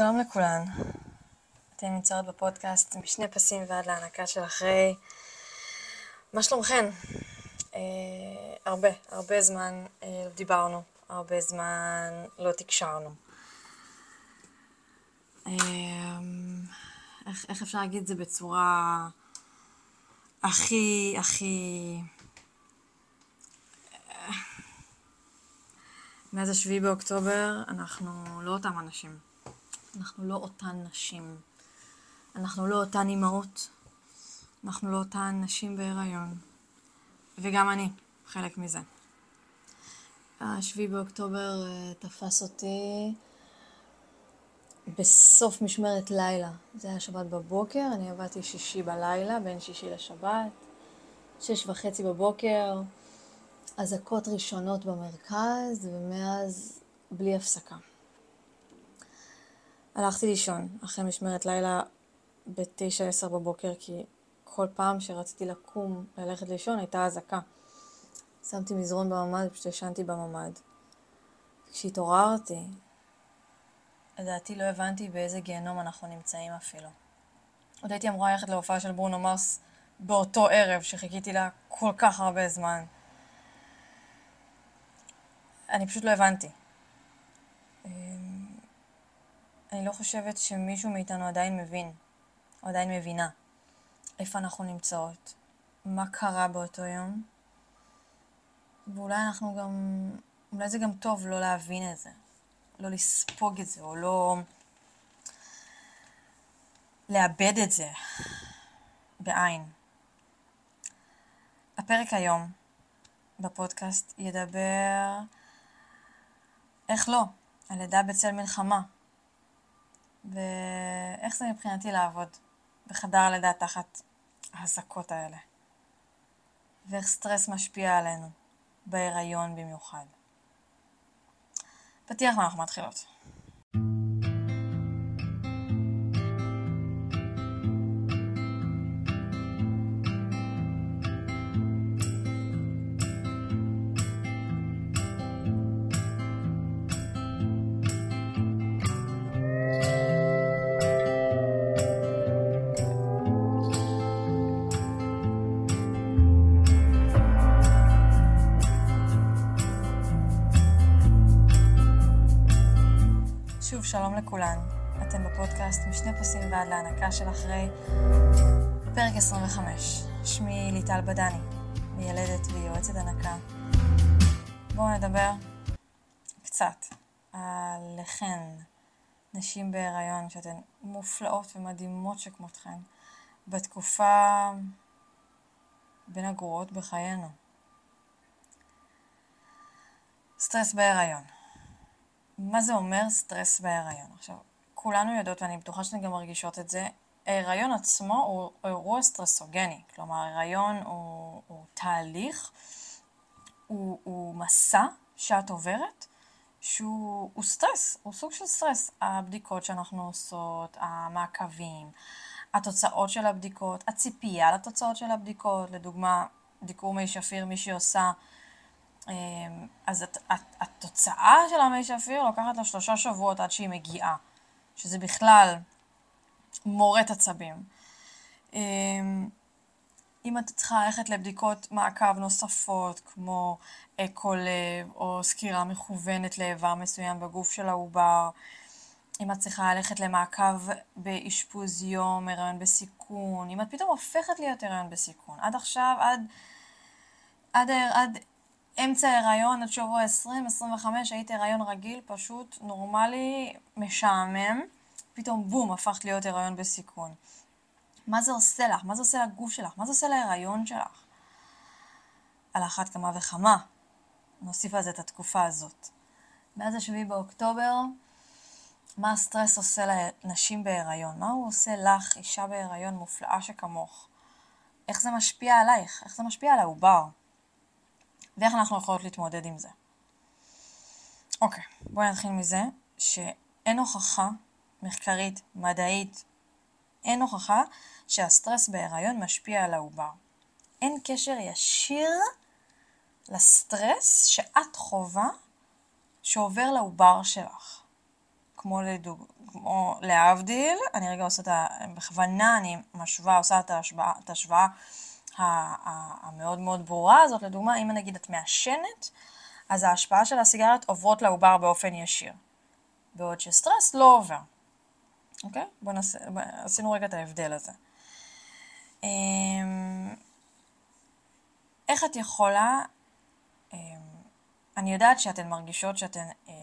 שלום לכולן. אתן נמצאות בפודקאסט משני פסים ועד להענקה של אחרי. מה שלומכן? אה, הרבה, הרבה זמן אה, לא דיברנו, הרבה זמן לא תקשרנו. אה, איך, איך אפשר להגיד את זה בצורה הכי, הכי... מאז השביעי באוקטובר אנחנו לא אותם אנשים. אנחנו לא אותן נשים. אנחנו לא אותן אימהות. אנחנו לא אותן נשים בהיריון. וגם אני חלק מזה. השביעי באוקטובר אה, תפס אותי בסוף משמרת לילה. זה היה שבת בבוקר, אני עבדתי שישי בלילה, בין שישי לשבת. שש וחצי בבוקר, אזעקות ראשונות במרכז, ומאז בלי הפסקה. הלכתי לישון אחרי משמרת לילה בתשע עשר בבוקר, כי כל פעם שרציתי לקום ללכת לישון הייתה אזעקה. שמתי מזרון בממ"ד ופשוט ישנתי בממ"ד. כשהתעוררתי, לדעתי לא הבנתי באיזה גיהנום אנחנו נמצאים אפילו. עוד הייתי אמורה ללכת להופעה של ברונו מרס באותו ערב שחיכיתי לה כל כך הרבה זמן. אני פשוט לא הבנתי. אני לא חושבת שמישהו מאיתנו עדיין מבין, או עדיין מבינה, איפה אנחנו נמצאות, מה קרה באותו יום, ואולי אנחנו גם, אולי זה גם טוב לא להבין את זה, לא לספוג את זה, או לא לאבד את זה בעין. הפרק היום בפודקאסט ידבר איך לא, על לידה בצל מלחמה. ואיך זה מבחינתי לעבוד בחדר הלידה תחת האזעקות האלה. ואיך סטרס משפיע עלינו, בהיריון במיוחד. פתיח ואנחנו מתחילות. שלום לכולן. אתם בפודקאסט משני פסים ועד להנקה של אחרי פרק 25. שמי ליטל בדני, מיילדת ויועצת הנקה. בואו נדבר קצת עליכן, נשים בהיריון, שאתן מופלאות ומדהימות שכמותכן, בתקופה בין הגרועות בחיינו. סטרס בהיריון. מה זה אומר סטרס בהיריון? עכשיו, כולנו יודעות, ואני בטוחה שאתן גם מרגישות את זה, ההיריון עצמו הוא אירוע סטרסוגני. כלומר, ההיריון הוא, הוא תהליך, הוא, הוא מסע שאת עוברת, שהוא הוא סטרס, הוא סוג של סטרס. הבדיקות שאנחנו עושות, המעקבים, התוצאות של הבדיקות, הציפייה לתוצאות של הבדיקות, לדוגמה, דיקור מי שפיר, מי שעושה אז את, את, התוצאה של המי שפיר לוקחת לה שלושה שבועות עד שהיא מגיעה, שזה בכלל מורט עצבים. אמ, אם את צריכה ללכת לבדיקות מעקב נוספות, כמו אקו לב, או סקירה מכוונת לאיבר מסוים בגוף של העובר, אם את צריכה ללכת למעקב באשפוז יום, הריון בסיכון, אם את פתאום הופכת להיות הריון בסיכון. עד עכשיו, עד, עד, עד אמצע הריון עד שבוע 20-25 הייתי הריון רגיל, פשוט נורמלי, משעמם, פתאום בום, הפכת להיות הריון בסיכון. מה זה עושה לך? מה זה עושה לגוף שלך? מה זה עושה להיריון שלך? על אחת כמה וכמה, נוסיף על זה את התקופה הזאת. מאז השביעי באוקטובר, מה הסטרס עושה לנשים בהיריון? מה הוא עושה לך, אישה בהיריון מופלאה שכמוך? איך זה משפיע עלייך? איך זה משפיע על העובר? ואיך אנחנו יכולות להתמודד עם זה. אוקיי, בואי נתחיל מזה שאין הוכחה מחקרית, מדעית, אין הוכחה שהסטרס בהיריון משפיע על העובר. אין קשר ישיר לסטרס שאת חווה שעובר לעובר שלך. כמו, לדוג... כמו להבדיל, אני רגע עושה את ה... בכוונה אני משווה, עושה את ההשוואה, המאוד מאוד ברורה הזאת. לדוגמה, אם נגיד את מעשנת, אז ההשפעה של הסיגריות עוברות לעובר באופן ישיר. בעוד שסטרס לא עובר. אוקיי? בואו נעשה, עשינו רגע את ההבדל הזה. אמ, איך את יכולה, אמ, אני יודעת שאתן מרגישות שאתן, אמ,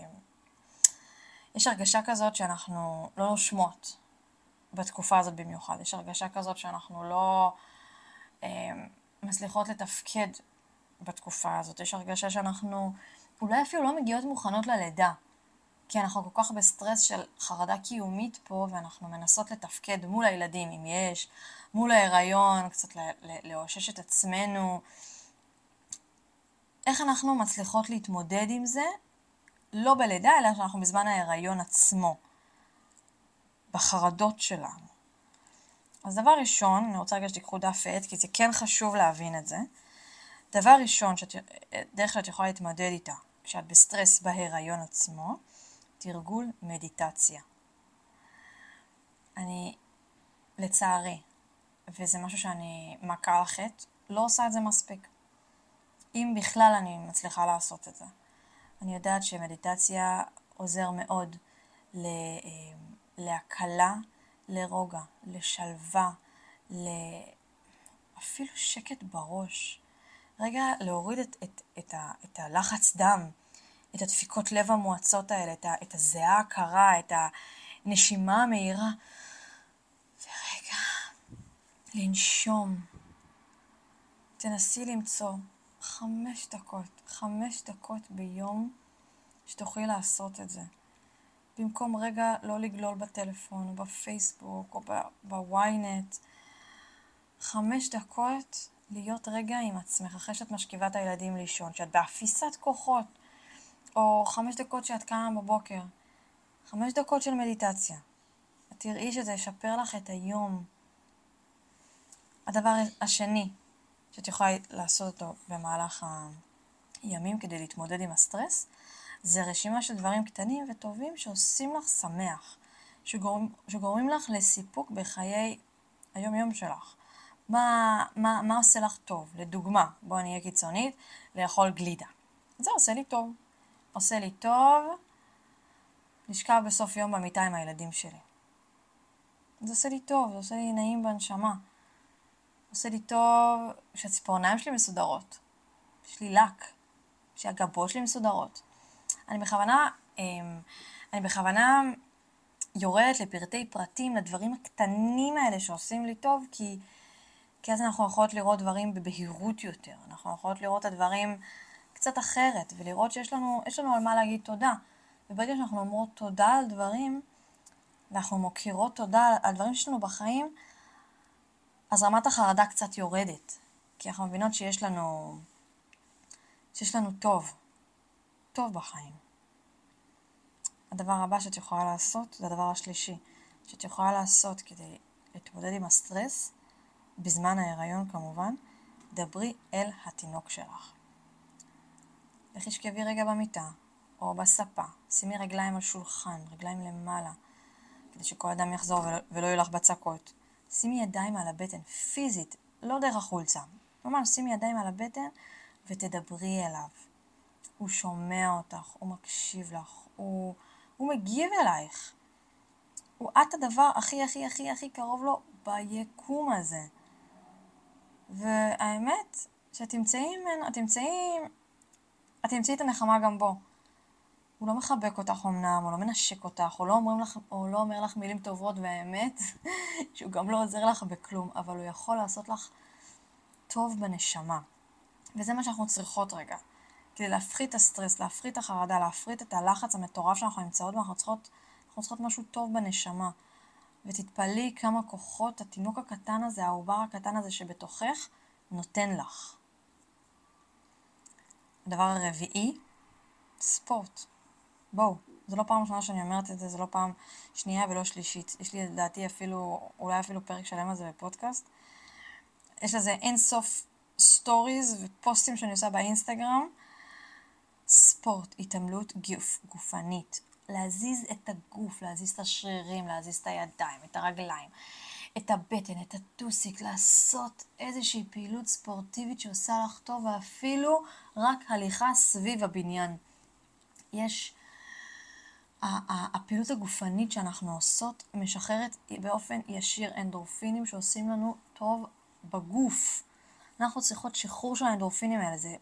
יש הרגשה כזאת שאנחנו לא נושמות בתקופה הזאת במיוחד, יש הרגשה כזאת שאנחנו לא מצליחות לתפקד בתקופה הזאת, יש הרגשה שאנחנו אולי אפילו לא מגיעות מוכנות ללידה. כי אנחנו כל כך בסטרס של חרדה קיומית פה, ואנחנו מנסות לתפקד מול הילדים, אם יש, מול ההיריון, קצת לאושש את עצמנו. איך אנחנו מצליחות להתמודד עם זה, לא בלידה, אלא שאנחנו בזמן ההיריון עצמו, בחרדות שלנו. אז דבר ראשון, אני רוצה רגע שתיקחו דף ועט, כי זה כן חשוב להבין את זה. דבר ראשון, שאת, דרך כלל את יכולה להתמודד איתה, כשאת בסטרס בהיריון עצמו, תרגול מדיטציה. אני, לצערי, וזה משהו שאני מכה על חטא, לא עושה את זה מספיק. אם בכלל אני מצליחה לעשות את זה. אני יודעת שמדיטציה עוזר מאוד אה, להקלה, לרוגע, לשלווה, אפילו שקט בראש. רגע להוריד את, את, את, ה, את הלחץ דם, את הדפיקות לב המואצות האלה, את, ה, את הזיעה הקרה, את הנשימה המהירה. ורגע, לנשום. תנסי למצוא חמש דקות, חמש דקות ביום שתוכלי לעשות את זה. במקום רגע לא לגלול בטלפון, או בפייסבוק, או בוויינט. חמש דקות להיות רגע עם עצמך, אחרי שאת משכיבה את הילדים לישון, שאת באפיסת כוחות, או חמש דקות שאת קמה בבוקר. חמש דקות של מדיטציה. את תראי שזה ישפר לך את היום. הדבר השני שאת יכולה לעשות אותו במהלך הימים כדי להתמודד עם הסטרס, זה רשימה של דברים קטנים וטובים שעושים לך שמח, שגורמים, שגורמים לך לסיפוק בחיי היום-יום שלך. מה, מה, מה עושה לך טוב? לדוגמה, בואו נהיה קיצונית, לאכול גלידה. זה עושה לי טוב. עושה לי טוב לשכב בסוף יום במיטה עם הילדים שלי. זה עושה לי טוב, זה עושה לי נעים בנשמה. עושה לי טוב שהציפורניים שלי מסודרות. יש לי לק, שהגבות שלי מסודרות. אני בכוונה, אמ, אני בכוונה יורדת לפרטי פרטים, לדברים הקטנים האלה שעושים לי טוב, כי, כי אז אנחנו יכולות לראות דברים בבהירות יותר. אנחנו יכולות לראות את הדברים קצת אחרת, ולראות שיש לנו, לנו על מה להגיד תודה. וברגע שאנחנו אומרות תודה על דברים, ואנחנו מוקירות תודה על דברים שיש לנו בחיים, אז רמת החרדה קצת יורדת. כי אנחנו מבינות שיש לנו, שיש לנו טוב, טוב בחיים. הדבר הבא שאת יכולה לעשות, זה הדבר השלישי, שאת יכולה לעשות כדי להתמודד עם הסטרס, בזמן ההיריון כמובן, דברי אל התינוק שלך. לכי שכבי רגע במיטה, או בספה, שימי רגליים על שולחן, רגליים למעלה, כדי שכל אדם יחזור ולא יהיו לך בצקות. שימי ידיים על הבטן, פיזית, לא דרך החולצה. ממש שימי ידיים על הבטן ותדברי אליו. הוא שומע אותך, הוא מקשיב לך, הוא, הוא מגיב אלייך. הוא את הדבר הכי הכי הכי הכי קרוב לו ביקום הזה. והאמת, שתמצאי ממנו, תמצאי את תמצאי את הנחמה גם בו. הוא לא מחבק אותך אמנם, הוא לא מנשק אותך, הוא לא, לך, הוא לא אומר לך מילים טובות, והאמת, שהוא גם לא עוזר לך בכלום, אבל הוא יכול לעשות לך טוב בנשמה. וזה מה שאנחנו צריכות רגע. כדי להפחית את הסטרס, להפחית את החרדה, להפחית את הלחץ המטורף שאנחנו נמצאות בו, אנחנו צריכות, אנחנו צריכות משהו טוב בנשמה. ותתפלאי כמה כוחות התינוק הקטן הזה, העובר הקטן הזה שבתוכך, נותן לך. הדבר הרביעי, ספורט. בואו, זו לא פעם ראשונה שאני אומרת את זה, זו לא פעם שנייה ולא שלישית. יש לי לדעתי אפילו, אולי אפילו פרק שלם על זה בפודקאסט. יש לזה אין סוף stories ופוסטים שאני עושה באינסטגרם. ספורט, התעמלות גוף, גופנית, להזיז את הגוף, להזיז את השרירים, להזיז את הידיים, את הרגליים, את הבטן, את הטוסיק, לעשות איזושהי פעילות ספורטיבית שעושה לך טוב, ואפילו רק הליכה סביב הבניין. יש... הפעילות הגופנית שאנחנו עושות משחררת באופן ישיר אנדורפינים שעושים לנו טוב בגוף. אנחנו צריכות שחרור של האנדורפינים האלה, זה,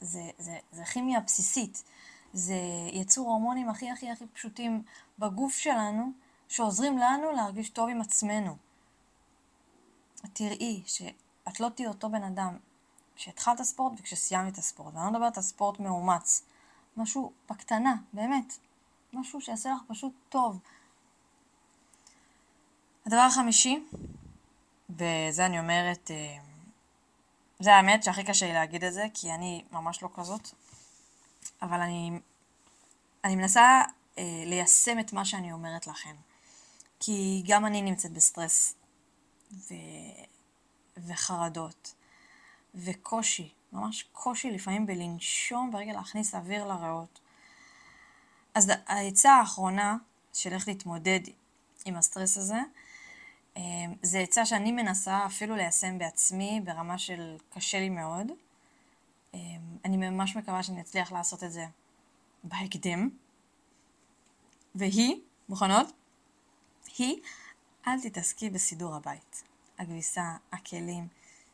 זה, זה, זה כימיה בסיסית. זה יצור הורמונים הכי הכי הכי פשוטים בגוף שלנו, שעוזרים לנו להרגיש טוב עם עצמנו. תראי שאת לא תהיי אותו בן אדם כשהתחלת ספורט וכשסיימת את הספורט. ואני לא מדברת על ספורט מאומץ. משהו בקטנה, באמת. משהו שיעשה לך פשוט טוב. הדבר החמישי, וזה אני אומרת, אה, זה האמת שהכי קשה לי להגיד את זה, כי אני ממש לא כזאת, אבל אני, אני מנסה אה, ליישם את מה שאני אומרת לכם. כי גם אני נמצאת בסטרס ו... וחרדות וקושי, ממש קושי לפעמים בלנשום ורגע להכניס אוויר לריאות. אז העצה האחרונה של איך להתמודד עם הסטרס הזה, זה עצה שאני מנסה אפילו ליישם בעצמי ברמה של קשה לי מאוד. אה, אני ממש מקווה שאני אצליח לעשות את זה בהקדם. והיא, מוכנות? היא, אל תתעסקי בסידור הבית. הכביסה, הכלים,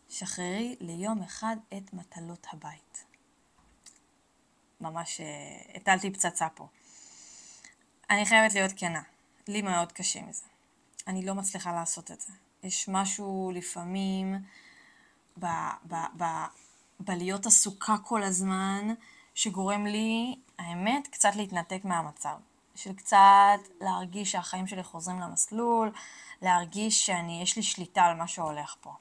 שחררי ליום אחד את מטלות הבית. ממש אה, הטלתי פצצה פה. אני חייבת להיות כנה, לי מאוד קשה מזה. אני לא מצליחה לעשות את זה. יש משהו לפעמים ב, ב, ב, בלהיות עסוקה כל הזמן, שגורם לי, האמת, קצת להתנתק מהמצב. של קצת להרגיש שהחיים שלי חוזרים למסלול, להרגיש שאני, יש לי שליטה על מה שהולך פה.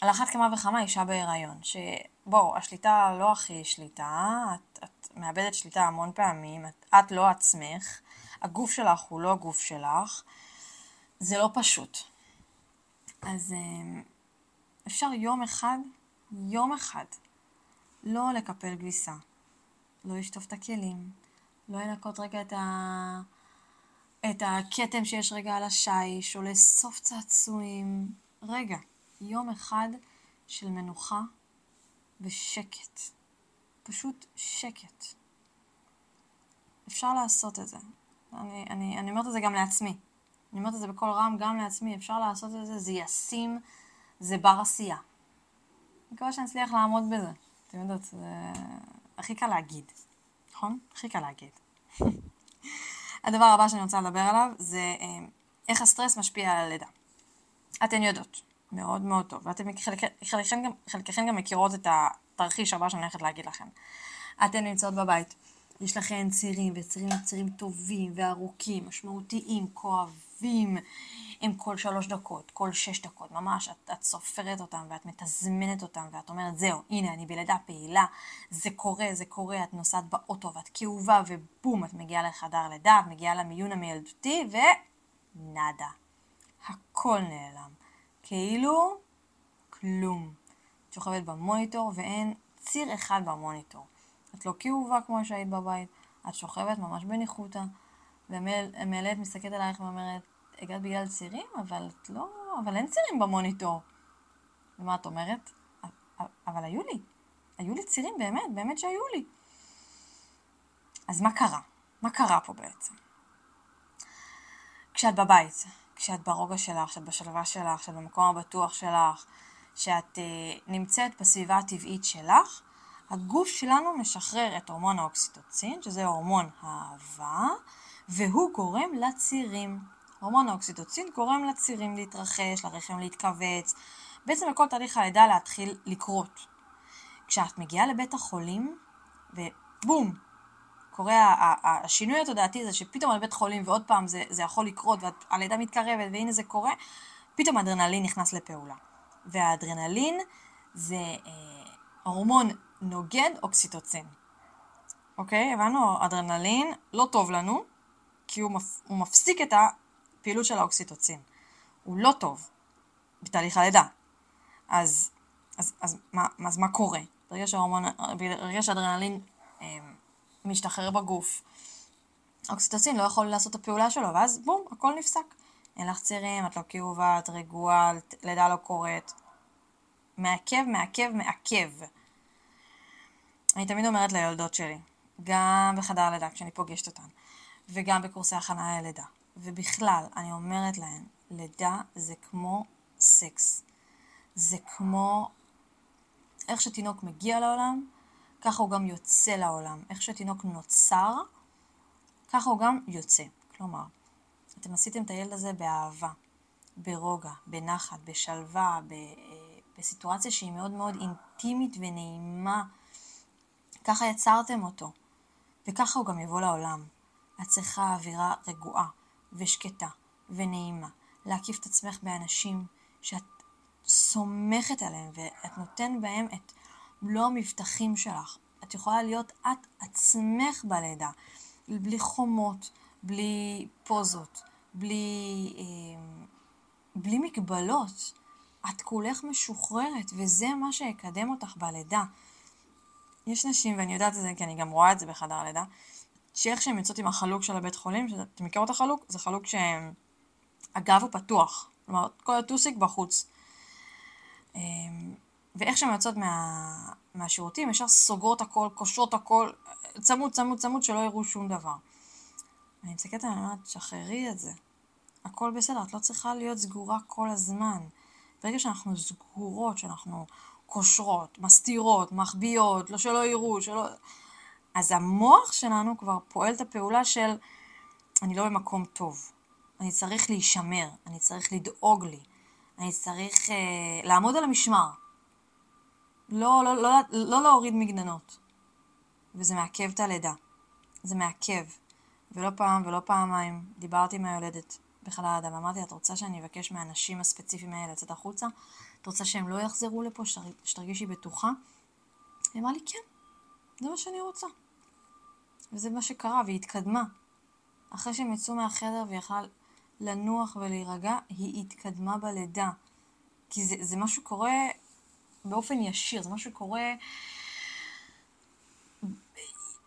על אחת כמה וכמה אישה בהיריון, שבואו, השליטה לא הכי שליטה, את, את מאבדת שליטה המון פעמים, את, את לא עצמך, הגוף שלך הוא לא הגוף שלך, זה לא פשוט. אז אה, אפשר יום אחד, יום אחד, לא לקפל כביסה, לא לשטוף את הכלים, לא לנקות רגע את, ה... את הכתם שיש רגע על השיש, או לאסוף צעצועים. רגע, יום אחד של מנוחה ושקט. פשוט שקט. אפשר לעשות את זה. אני, אני, אני אומרת את זה גם לעצמי. אני אומרת את זה בקול רם גם לעצמי. אפשר לעשות את זה, זה ישים, זה בר עשייה. אני מקווה שאני אצליח לעמוד בזה. אתם יודעות, זה הכי קל להגיד. נכון? הכי קל להגיד. הדבר הבא שאני רוצה לדבר עליו זה אה, איך הסטרס משפיע על הלידה. אתן יודעות, מאוד מאוד טוב, ואתן חלקכן גם, חלקכן גם מכירות את התרחיש הבא שאני הולכת להגיד לכם. אתן נמצאות בבית, יש לכן צירים, וצירים צירים טובים וארוכים, משמעותיים, כואבים, הם כל שלוש דקות, כל שש דקות, ממש, את, את סופרת אותם ואת מתזמנת אותם ואת אומרת, זהו, הנה, אני בלידה פעילה, זה קורה, זה קורה, את נוסעת באוטו ואת כאובה ובום, את מגיעה לחדר לידה, את מגיעה למיון המילדותי ונאדה. הכל נעלם. כאילו כלום. את שוכבת במוניטור ואין ציר אחד במוניטור. את לא כאובה כמו שהיית בבית, את שוכבת ממש בניחותא, והמילדת מסתכלת עלייך ואומרת, הגעת בגלל צירים, אבל את לא... אבל אין צירים במוניטור. ומה את אומרת? אבל היו לי. היו לי צירים, באמת, באמת שהיו לי. אז מה קרה? מה קרה פה בעצם? כשאת בבית, כשאת ברוגע שלך, כשאת בשלווה שלך, כשאת במקום הבטוח שלך, כשאת uh, נמצאת בסביבה הטבעית שלך, הגוף שלנו משחרר את הורמון האוקסיטוצין, שזה הורמון האהבה, והוא גורם לצירים. הורמון האוקסיטוצין גורם לצירים להתרחש, לרחם להתכווץ, בעצם לכל תהליך הלידה להתחיל לקרות. כשאת מגיעה לבית החולים, ובום, קורה השינוי התודעתי הזה שפתאום על בית חולים ועוד פעם זה, זה יכול לקרות והלידה מתקרבת והנה זה קורה, פתאום האדרנלין נכנס לפעולה. והאדרנלין זה אה, הורמון נוגד אוקסיטוצין. אוקיי, הבנו? אדרנלין לא טוב לנו, כי הוא, מפ, הוא מפסיק את הפעילות של האוקסיטוצין. הוא לא טוב בתהליך הלידה. אז, אז, אז, מה, אז מה קורה? ברגע שהאדרנלין אה, משתחרר בגוף, האוקסיטוצין לא יכול לעשות את הפעולה שלו, ואז בום, הכל נפסק. אין לך צירים, את לא כאובה, את רגועה, לידה לא קורית. מעכב, מעכב, מעכב. אני תמיד אומרת ליולדות שלי, גם בחדר לידה כשאני פוגשת אותן, וגם בקורסי הכנה ללידה, ובכלל, אני אומרת להן, לידה זה כמו סקס. זה כמו איך שתינוק מגיע לעולם, ככה הוא גם יוצא לעולם. איך שתינוק נוצר, ככה הוא גם יוצא. כלומר, אתם עשיתם את הילד הזה באהבה, ברוגע, בנחת, בשלווה, ב, אה, בסיטואציה שהיא מאוד מאוד אינטימית ונעימה. ככה יצרתם אותו, וככה הוא גם יבוא לעולם. את צריכה אווירה רגועה ושקטה ונעימה. להקיף את עצמך באנשים שאת סומכת עליהם ואת נותן בהם את מלוא המבטחים שלך. את יכולה להיות את עצמך בלידה, בלי חומות, בלי פוזות, בלי, אה, בלי מגבלות. את כולך משוחררת, וזה מה שיקדם אותך בלידה. יש נשים, ואני יודעת את זה כי אני גם רואה את זה בחדר הלידה, שאיך שהן יוצאות עם החלוק של הבית חולים, שאתם מכירות את החלוק? זה חלוק שהגב הוא פתוח, כלומר כל הטוסיק בחוץ. אמ, ואיך שהן יוצאות מה, מהשירותים, ישר סוגרות הכל, קושרות הכל, צמוד, צמוד, צמוד, שלא יראו שום דבר. אני מסתכלת עליהם ואומרת, שחררי את זה. הכל בסדר, את לא צריכה להיות סגורה כל הזמן. ברגע שאנחנו סגורות, שאנחנו קושרות, מסתירות, מחביאות, לא שלא יראו, שלא... אז המוח שלנו כבר פועל את הפעולה של אני לא במקום טוב, אני צריך להישמר, אני צריך לדאוג לי, אני צריך אה, לעמוד על המשמר. לא, לא, לא, לא להוריד מגננות. וזה מעכב את הלידה. זה מעכב. ולא פעם ולא פעמיים דיברתי עם היולדת בחלל האדם, אמרתי לה, את רוצה שאני אבקש מהאנשים הספציפיים האלה לצאת החוצה? את רוצה שהם לא יחזרו לפה, שתרגישי בטוחה? היא אמרה לי, כן, זה מה שאני רוצה. וזה מה שקרה, והיא התקדמה. אחרי שהם יצאו מהחדר והיא יכלה לנוח ולהירגע, היא התקדמה בלידה. כי זה, זה משהו קורה באופן ישיר, זה משהו שקורה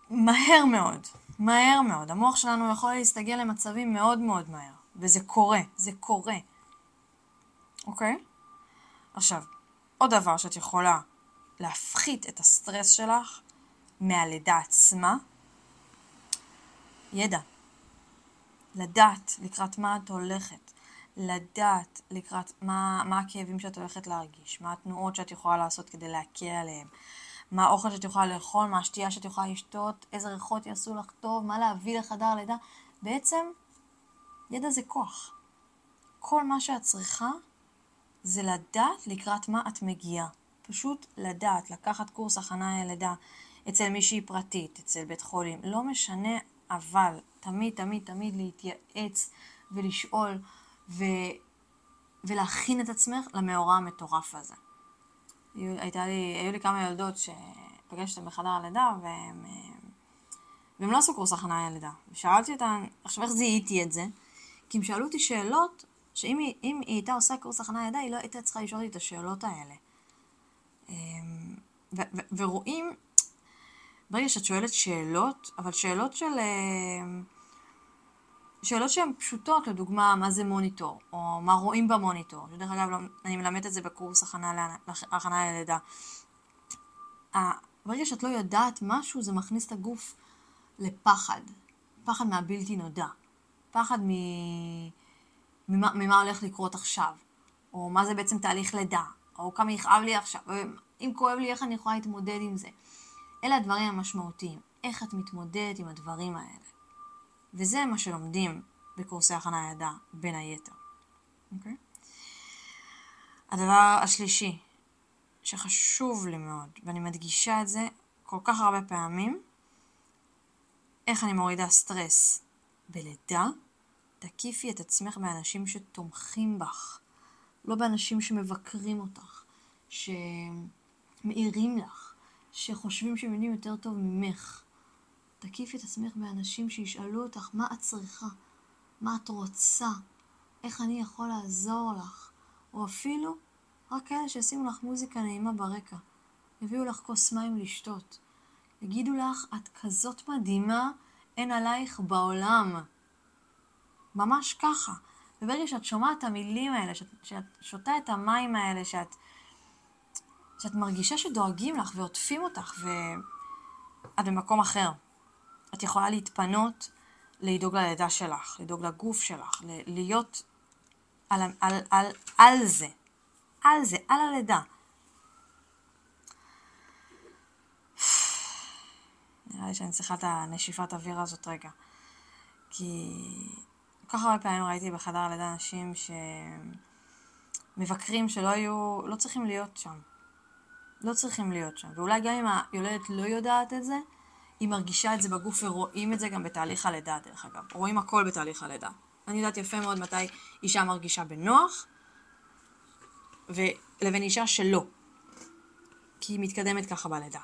מהר מאוד, מהר מאוד. המוח שלנו יכול להסתגל למצבים מאוד מאוד מהר, וזה קורה, זה קורה. אוקיי? עכשיו, עוד דבר שאת יכולה להפחית את הסטרס שלך מהלידה עצמה, ידע. לדעת לקראת מה את הולכת. לדעת לקראת מה, מה הכאבים שאת הולכת להרגיש, מה התנועות שאת יכולה לעשות כדי להקל עליהם, מה האוכל שאת יכולה לאכול, מה השתייה שאת יכולה לשתות, איזה ריחות יעשו לך טוב, מה להביא לחדר לידה. בעצם, ידע זה כוח. כל מה שאת צריכה זה לדעת לקראת מה את מגיעה. פשוט לדעת, לקחת קורס הכנה ללידה אצל מישהי פרטית, אצל בית חולים, לא משנה, אבל תמיד, תמיד, תמיד להתייעץ ולשאול ו... ולהכין את עצמך למאורע המטורף הזה. הייתה לי, היו לי כמה ילדות שפגשתם בחדר הלידה והם, והם לא עשו קורס הכנה ללידה. ושאלתי אותן, עכשיו איך זיהיתי את זה? כי הם שאלו אותי שאלות שאם היא, היא הייתה עושה קורס הכנה ללידה, היא לא הייתה צריכה לשאול אותי את השאלות האלה. אמ, ו- ו- ורואים, ברגע שאת שואלת שאלות, אבל שאלות של... אמ, שאלות שהן פשוטות, לדוגמה, מה זה מוניטור, או מה רואים במוניטור, שדרך אגב, לא, אני מלמדת את זה בקורס הכנה ללידה. ברגע שאת לא יודעת משהו, זה מכניס את הגוף לפחד. פחד מהבלתי נודע. פחד מ... ממה, ממה הולך לקרות עכשיו. או מה זה בעצם תהליך לידה. או כמה יכאב לי עכשיו. אם כואב לי, איך אני יכולה להתמודד עם זה. אלה הדברים המשמעותיים. איך את מתמודדת עם הדברים האלה. וזה מה שלומדים בקורסי הכנה לידה, בין היתר. Okay? אוקיי? הדבר השלישי, שחשוב לי מאוד, ואני מדגישה את זה כל כך הרבה פעמים, איך אני מורידה סטרס בלידה, תקיפי את עצמך באנשים שתומכים בך, לא באנשים שמבקרים אותך, שמעירים לך, שחושבים שהם יודעים יותר טוב ממך. תקיפי את עצמך באנשים שישאלו אותך מה את צריכה, מה את רוצה, איך אני יכול לעזור לך, או אפילו רק כאלה שישימו לך מוזיקה נעימה ברקע, יביאו לך כוס מים לשתות, יגידו לך, את כזאת מדהימה, אין עלייך בעולם. ממש ככה. וברגע שאת שומעת את המילים האלה, שאת, שאת שותה את המים האלה, שאת, שאת מרגישה שדואגים לך ועוטפים אותך, ואת במקום אחר. את יכולה להתפנות לדאוג ללידה שלך, לדאוג לגוף שלך, להיות על, על, על, על זה. על זה, על הלידה. נראה לי שאני צריכה את הנשיפת אוויר הזאת רגע. כי כל כך הרבה פעמים ראיתי בחדר הלידה אנשים שמבקרים שלא היו, לא צריכים להיות שם. לא צריכים להיות שם. ואולי גם אם היולדת לא יודעת את זה, היא מרגישה את זה בגוף ורואים את זה גם בתהליך הלידה, דרך אגב. רואים הכל בתהליך הלידה. אני יודעת יפה מאוד מתי אישה מרגישה בנוח, ולבין אישה שלא. כי היא מתקדמת ככה בלידה.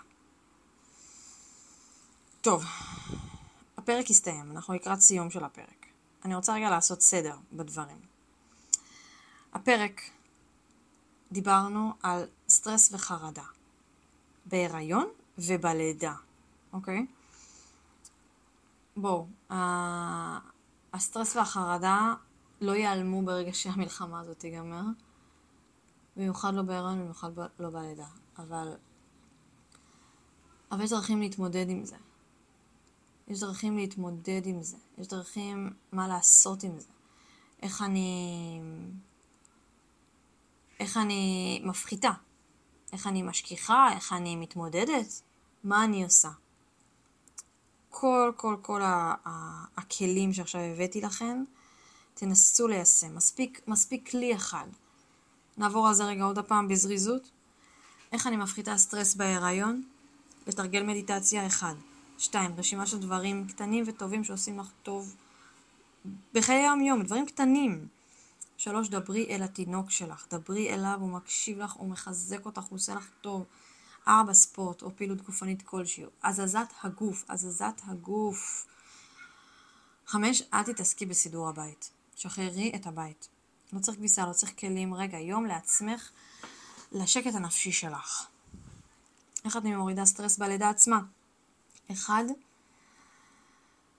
טוב, הפרק הסתיים, אנחנו לקראת סיום של הפרק. אני רוצה רגע לעשות סדר בדברים. הפרק דיברנו על סטרס וחרדה בהיריון ובלידה, אוקיי? בואו, הסטרס והחרדה לא ייעלמו ברגע שהמלחמה הזאת תיגמר, במיוחד לא בהיריון, במיוחד לא בלידה, אבל... אבל יש דרכים להתמודד עם זה. יש דרכים להתמודד עם זה. יש דרכים מה לעשות עם זה. איך אני... איך אני מפחיתה. איך אני משכיחה, איך אני מתמודדת, מה אני עושה. כל, כל, כל הכלים שעכשיו הבאתי לכם, תנסו ליישם. מספיק, מספיק כלי אחד. נעבור על זה רגע עוד הפעם בזריזות. איך אני מפחיתה סטרס בהיריון? לתרגל מדיטציה אחד. שתיים, רשימה של דברים קטנים וטובים שעושים לך טוב בחיי היום-יום, דברים קטנים. שלוש, דברי אל התינוק שלך, דברי אליו, הוא מקשיב לך, הוא מחזק אותך, הוא עושה לך טוב. ארבע, ספורט או פעילות גופנית כלשהי. הזזת הגוף, הזזת הגוף. חמש, אל תתעסקי בסידור הבית. שחררי את הבית. לא צריך כביסה, לא צריך כלים. רגע, יום לעצמך, לשקט הנפשי שלך. איך את מורידה סטרס בלידה עצמה? אחד,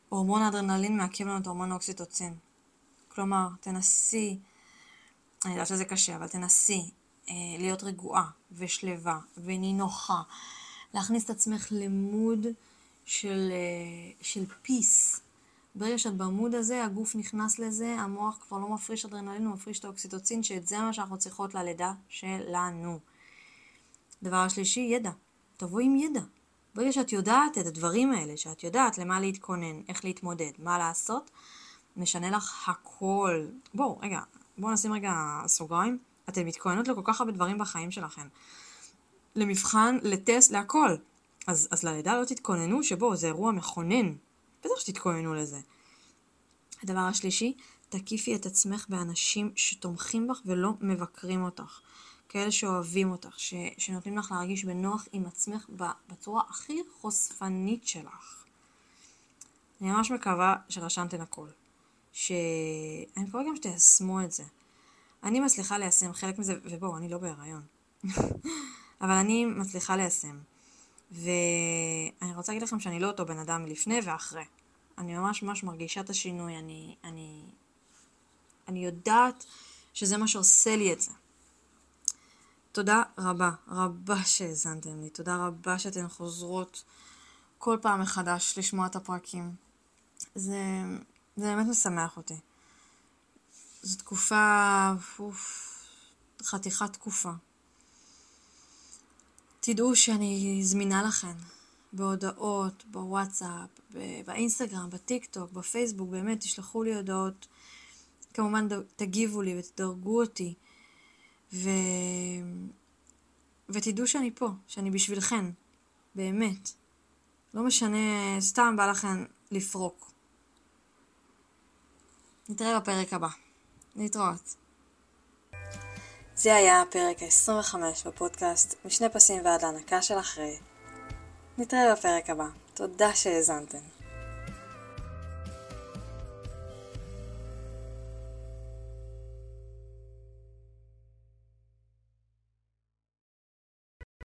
הורמון האדרנלין מעכב לנו את הורמון האוקסיטוצין. כלומר, תנסי, אני יודעת שזה קשה, אבל תנסי אה, להיות רגועה ושלווה ונינוחה, להכניס את עצמך למוד של, אה, של פיס. ברגע שאת בעמוד הזה, הגוף נכנס לזה, המוח כבר לא מפריש אדרנלין, הוא מפריש את האוקסיטוצין, שאת זה מה שאנחנו צריכות ללידה שלנו. דבר השלישי, ידע. תבואי עם ידע. ברגע שאת יודעת את הדברים האלה, שאת יודעת למה להתכונן, איך להתמודד, מה לעשות, משנה לך הכל. בואו, רגע, בואו נשים רגע סוגריים. אתן מתכוננות לכל כך הרבה דברים בחיים שלכם. למבחן, לטסט, להכל. אז, אז ללידה לא תתכוננו שבואו, זה אירוע מכונן. בטח שתתכוננו לזה. הדבר השלישי, תקיפי את עצמך באנשים שתומכים בך ולא מבקרים אותך. כאלה שאוהבים אותך, ש, שנותנים לך להרגיש בנוח עם עצמך בצורה הכי חושפנית שלך. אני ממש מקווה שרשמתן הכל. שאני מקווה גם שתיישמו את זה. אני מצליחה ליישם חלק מזה, ובואו, אני לא בהיריון. אבל אני מצליחה ליישם. ואני רוצה להגיד לכם שאני לא אותו בן אדם מלפני ואחרי. אני ממש ממש מרגישה את השינוי, אני, אני, אני יודעת שזה מה שעושה לי את זה. תודה רבה, רבה שהאזנתם לי, תודה רבה שאתן חוזרות כל פעם מחדש לשמוע את הפרקים. זה, זה באמת משמח אותי. זו תקופה, אוף, חתיכת תקופה. תדעו שאני זמינה לכן בהודעות, בוואטסאפ, באינסטגרם, בטיק טוק, בפייסבוק, באמת, תשלחו לי הודעות. כמובן תגיבו לי ותדרגו אותי. ו... ותדעו שאני פה, שאני בשבילכן, באמת. לא משנה, סתם בא לכן לפרוק. נתראה בפרק הבא. להתראות. זה היה הפרק ה-25 בפודקאסט משני פסים ועד להנקה של אחרי. נתראה בפרק הבא. תודה שהאזנתם.